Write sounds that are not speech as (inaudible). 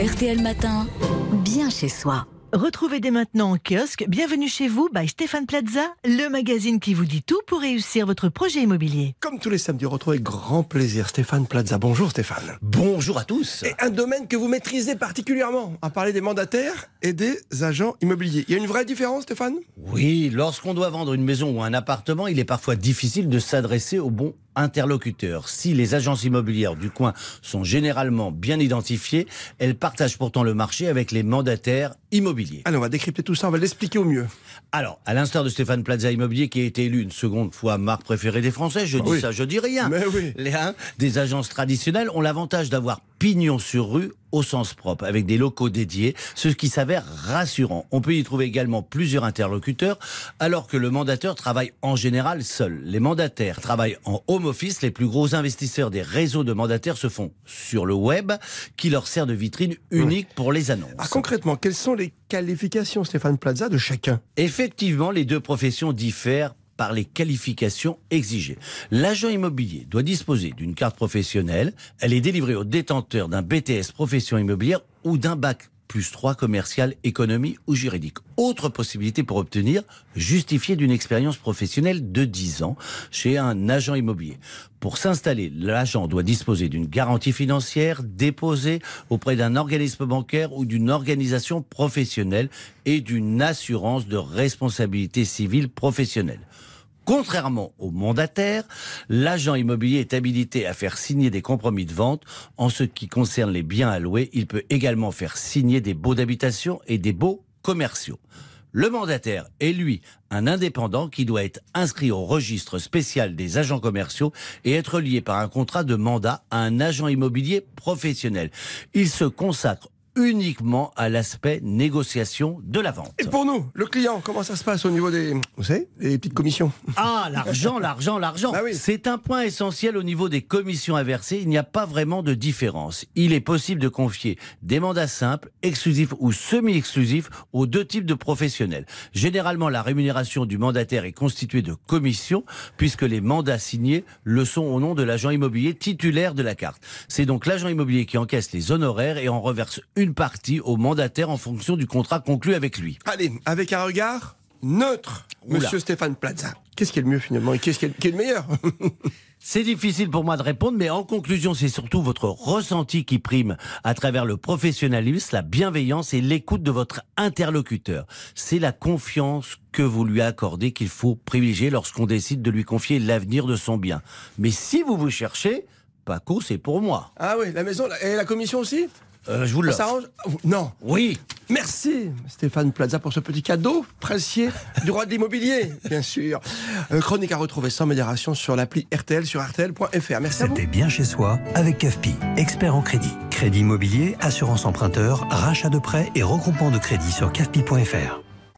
RTL Matin, bien chez soi. Retrouvez dès maintenant en kiosque Bienvenue chez vous by Stéphane Plaza, le magazine qui vous dit tout pour réussir votre projet immobilier. Comme tous les samedis, retrouvez grand plaisir Stéphane Plaza. Bonjour Stéphane. Bonjour à tous. Et un domaine que vous maîtrisez particulièrement, à parler des mandataires et des agents immobiliers. Il y a une vraie différence Stéphane? Oui, lorsqu'on doit vendre une maison ou un appartement, il est parfois difficile de s'adresser au bon interlocuteur. Si les agences immobilières du coin sont généralement bien identifiées, elles partagent pourtant le marché avec les mandataires immobiliers. Allez, on va décrypter tout ça, on va l'expliquer au mieux. Alors, à l'instar de Stéphane Plaza Immobilier, qui a été élu une seconde fois marque préférée des Français, je dis oui. ça, je dis rien. Mais oui. Les hein, des agences traditionnelles ont l'avantage d'avoir pignon sur rue au sens propre, avec des locaux dédiés, ce qui s'avère rassurant. On peut y trouver également plusieurs interlocuteurs, alors que le mandateur travaille en général seul. Les mandataires travaillent en home office, les plus gros investisseurs des réseaux de mandataires se font sur le web, qui leur sert de vitrine unique pour les annonces. Ah, concrètement, quelles sont les qualifications Stéphane Plaza de chacun? Effectivement, les deux professions diffèrent par les qualifications exigées. L'agent immobilier doit disposer d'une carte professionnelle. Elle est délivrée au détenteur d'un BTS profession immobilière ou d'un bac plus 3 commercial, économie ou juridique. Autre possibilité pour obtenir, justifier d'une expérience professionnelle de 10 ans chez un agent immobilier. Pour s'installer, l'agent doit disposer d'une garantie financière déposée auprès d'un organisme bancaire ou d'une organisation professionnelle et d'une assurance de responsabilité civile professionnelle. Contrairement au mandataire, l'agent immobilier est habilité à faire signer des compromis de vente. En ce qui concerne les biens louer, il peut également faire signer des baux d'habitation et des baux commerciaux. Le mandataire est, lui, un indépendant qui doit être inscrit au registre spécial des agents commerciaux et être lié par un contrat de mandat à un agent immobilier professionnel. Il se consacre uniquement à l'aspect négociation de la vente. Et pour nous, le client, comment ça se passe au niveau des, vous savez, des petites commissions? Ah, l'argent, (laughs) l'argent, l'argent. Bah oui. C'est un point essentiel au niveau des commissions à verser. Il n'y a pas vraiment de différence. Il est possible de confier des mandats simples, exclusifs ou semi-exclusifs aux deux types de professionnels. Généralement, la rémunération du mandataire est constituée de commissions, puisque les mandats signés le sont au nom de l'agent immobilier titulaire de la carte. C'est donc l'agent immobilier qui encaisse les honoraires et en reverse une partie au mandataire en fonction du contrat conclu avec lui. Allez, avec un regard neutre, Oula. monsieur Stéphane Plaza. Qu'est-ce qui est le mieux finalement et qu'est-ce qui est, qui est le meilleur (laughs) C'est difficile pour moi de répondre, mais en conclusion, c'est surtout votre ressenti qui prime à travers le professionnalisme, la bienveillance et l'écoute de votre interlocuteur. C'est la confiance que vous lui accordez qu'il faut privilégier lorsqu'on décide de lui confier l'avenir de son bien. Mais si vous vous cherchez, Paco, c'est pour moi. Ah oui, la maison et la commission aussi? Euh, je vous Ça le s'arrange Non. Oui. Merci Stéphane Plaza pour ce petit cadeau précieux du roi de l'immobilier, bien sûr. Euh, chronique à retrouver sans modération sur l'appli RTL sur RTL.fr. Merci. C'était bien chez soi avec CAFPI, expert en crédit. Crédit immobilier, assurance emprunteur, rachat de prêts et regroupement de crédit sur CAFPI.fr.